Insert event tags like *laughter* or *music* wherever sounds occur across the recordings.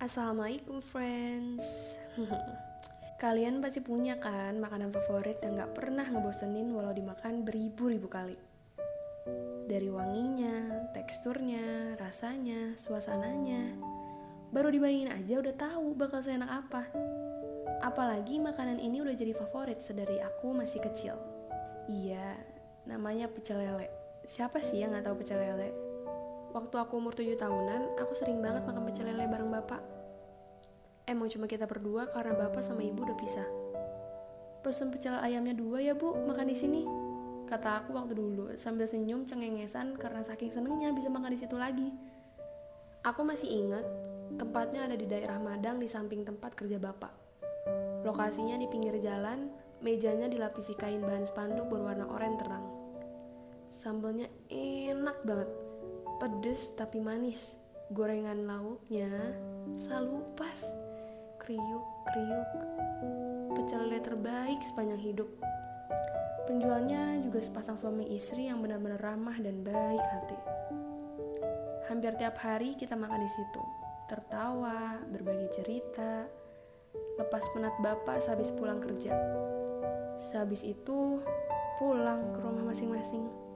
Assalamualaikum friends. *laughs* Kalian pasti punya kan makanan favorit yang gak pernah ngebosenin walau dimakan beribu-ribu kali. Dari wanginya, teksturnya, rasanya, suasananya. Baru dibayangin aja udah tahu bakal seenak apa. Apalagi makanan ini udah jadi favorit sedari aku masih kecil. Iya, namanya pecel lele. Siapa sih yang gak tahu pecel lele? Waktu aku umur 7 tahunan, aku sering banget makan pecel lele bareng bapak. Emang cuma kita berdua karena bapak sama ibu udah pisah. Pesen pecel ayamnya dua ya bu, makan di sini. Kata aku waktu dulu sambil senyum cengengesan karena saking senengnya bisa makan di situ lagi. Aku masih ingat, tempatnya ada di daerah Madang di samping tempat kerja bapak. Lokasinya di pinggir jalan, mejanya dilapisi kain bahan spanduk berwarna oranye terang. Sambelnya enak banget pedes tapi manis. Gorengan lauknya selalu pas. Kriuk, kriuk. Pecel lele terbaik sepanjang hidup. Penjualnya juga sepasang suami istri yang benar-benar ramah dan baik hati. Hampir tiap hari kita makan di situ. Tertawa, berbagi cerita, lepas penat bapak sehabis pulang kerja. Sehabis itu, pulang ke rumah masing-masing.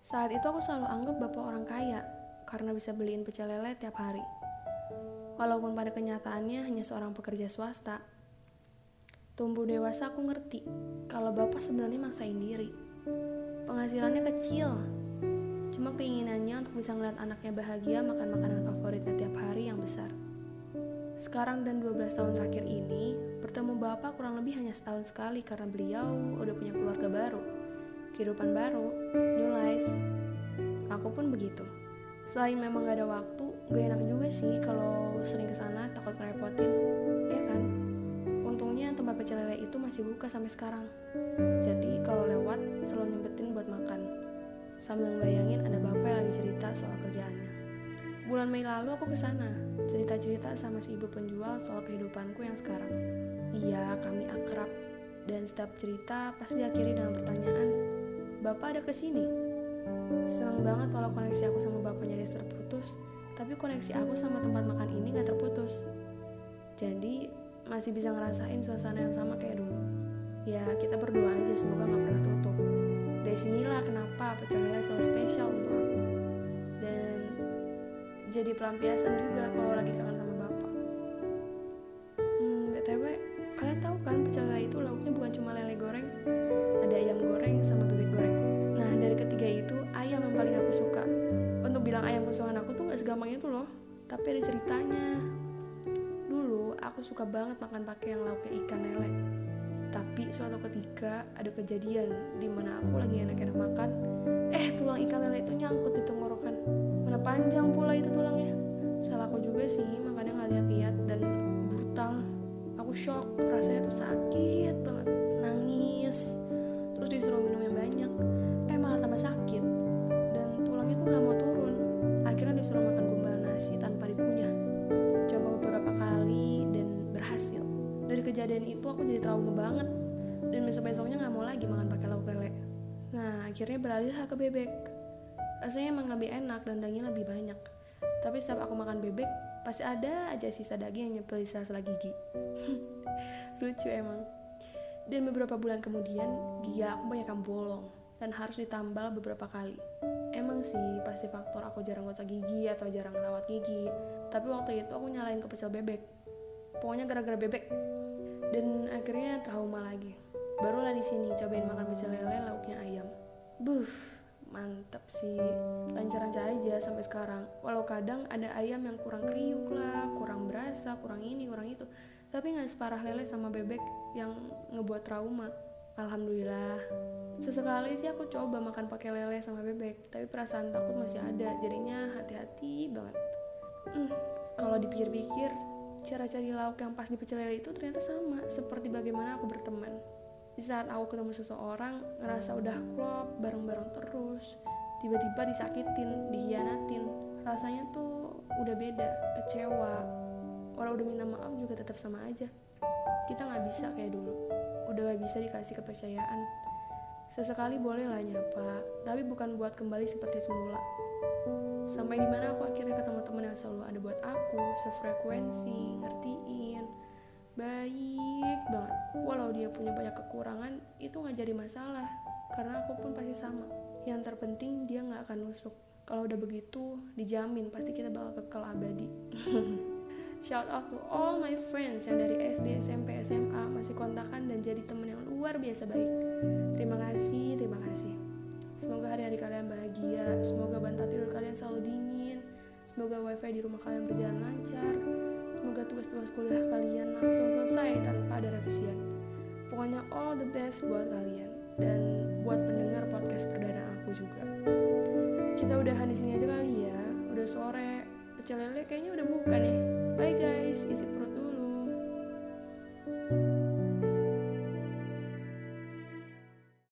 Saat itu aku selalu anggap bapak orang kaya karena bisa beliin pecel lele tiap hari. Walaupun pada kenyataannya hanya seorang pekerja swasta. Tumbuh dewasa aku ngerti kalau bapak sebenarnya maksain diri. Penghasilannya kecil. Cuma keinginannya untuk bisa ngeliat anaknya bahagia makan makanan favoritnya tiap hari yang besar. Sekarang dan 12 tahun terakhir ini, bertemu bapak kurang lebih hanya setahun sekali karena beliau udah punya keluarga baru kehidupan baru, new life. Aku pun begitu. Selain memang gak ada waktu, gak enak juga sih kalau sering ke sana takut ngerepotin, ya kan? Untungnya tempat pecel lele itu masih buka sampai sekarang. Jadi kalau lewat selalu nyempetin buat makan. Sambil bayangin ada bapak yang lagi cerita soal kerjaannya. Bulan Mei lalu aku ke sana, cerita-cerita sama si ibu penjual soal kehidupanku yang sekarang. Iya, kami akrab. Dan setiap cerita pasti diakhiri dengan pertanyaan, Bapak ada ke sini. Senang banget walau koneksi aku sama bapaknya dia terputus, tapi koneksi aku sama tempat makan ini gak terputus. Jadi masih bisa ngerasain suasana yang sama kayak dulu. Ya kita berdoa aja semoga gak pernah tutup. Dari sinilah kenapa pecel lele selalu spesial untuk aku. Dan jadi pelampiasan juga kalau lagi suka. Untuk bilang ayam kesukaan aku tuh gak segampang itu loh, tapi ada ceritanya. Dulu aku suka banget makan pakai yang lauknya ikan lele. Tapi suatu ketika ada kejadian di mana aku lagi enak-enak makan, eh tulang ikan lele itu nyangkut di tenggorokan. Mana panjang pula itu tulangnya. Salah aku juga sih, makanya nggak lihat-lihat dan brutal. Aku shock, rasanya tuh sakit banget, nangis terus disuruh minum yang banyak eh malah tambah sakit nggak mau turun. Akhirnya disuruh makan gumpalan nasi tanpa dikunyah. Coba beberapa kali dan berhasil. Dari kejadian itu aku jadi trauma banget. Dan besok besoknya nggak mau lagi makan pakai lauk lele. Nah akhirnya beralih ke bebek. Rasanya emang lebih enak dan dagingnya lebih banyak. Tapi setiap aku makan bebek pasti ada aja sisa daging yang nyempil di sela-sela gigi. *laughs* Lucu emang. Dan beberapa bulan kemudian, gigi aku banyak yang bolong dan harus ditambal beberapa kali. Emang sih pasti faktor aku jarang gosok gigi atau jarang rawat gigi, tapi waktu itu aku nyalain ke pecel bebek. Pokoknya gara-gara bebek. Dan akhirnya trauma lagi. Barulah di sini cobain makan pecel lele lauknya ayam. Buff, mantep sih. Lancar-lancar aja sampai sekarang. Walau kadang ada ayam yang kurang kriuk lah, kurang berasa, kurang ini, kurang itu tapi nggak separah lele sama bebek yang ngebuat trauma alhamdulillah. Sesekali sih aku coba makan pakai lele sama bebek tapi perasaan takut masih ada jadinya hati-hati banget. Hmm, kalau dipikir-pikir cara cari lauk yang pas di pecel lele itu ternyata sama seperti bagaimana aku berteman. Di saat aku ketemu seseorang ngerasa udah klop bareng-bareng terus tiba-tiba disakitin dihianatin rasanya tuh udah beda kecewa. Walau udah minta maaf juga tetap sama aja. Kita nggak bisa kayak dulu udah gak bisa dikasih kepercayaan. Sesekali boleh lah nyapa tapi bukan buat kembali seperti semula. Sampai di mana aku akhirnya ketemu teman yang selalu ada buat aku sefrekuensi ngertiin. Baik banget. Walau dia punya banyak kekurangan itu nggak jadi masalah. Karena aku pun pasti sama. Yang terpenting dia nggak akan nusuk. Kalau udah begitu dijamin pasti kita bakal kekal abadi *laughs* Shout out to all my friends yang dari SD, SMP, SMA masih kontakan dan jadi temen yang luar biasa baik. Terima kasih, terima kasih. Semoga hari-hari kalian bahagia, semoga bantal tidur kalian selalu dingin, semoga wifi di rumah kalian berjalan lancar, semoga tugas-tugas kuliah kalian langsung selesai tanpa ada revisian. Pokoknya all the best buat kalian dan buat pendengar podcast perdana aku juga. Kita udahan di sini aja kali ya, udah sore. Pecel lele kayaknya udah buka nih. Bye guys, isi perut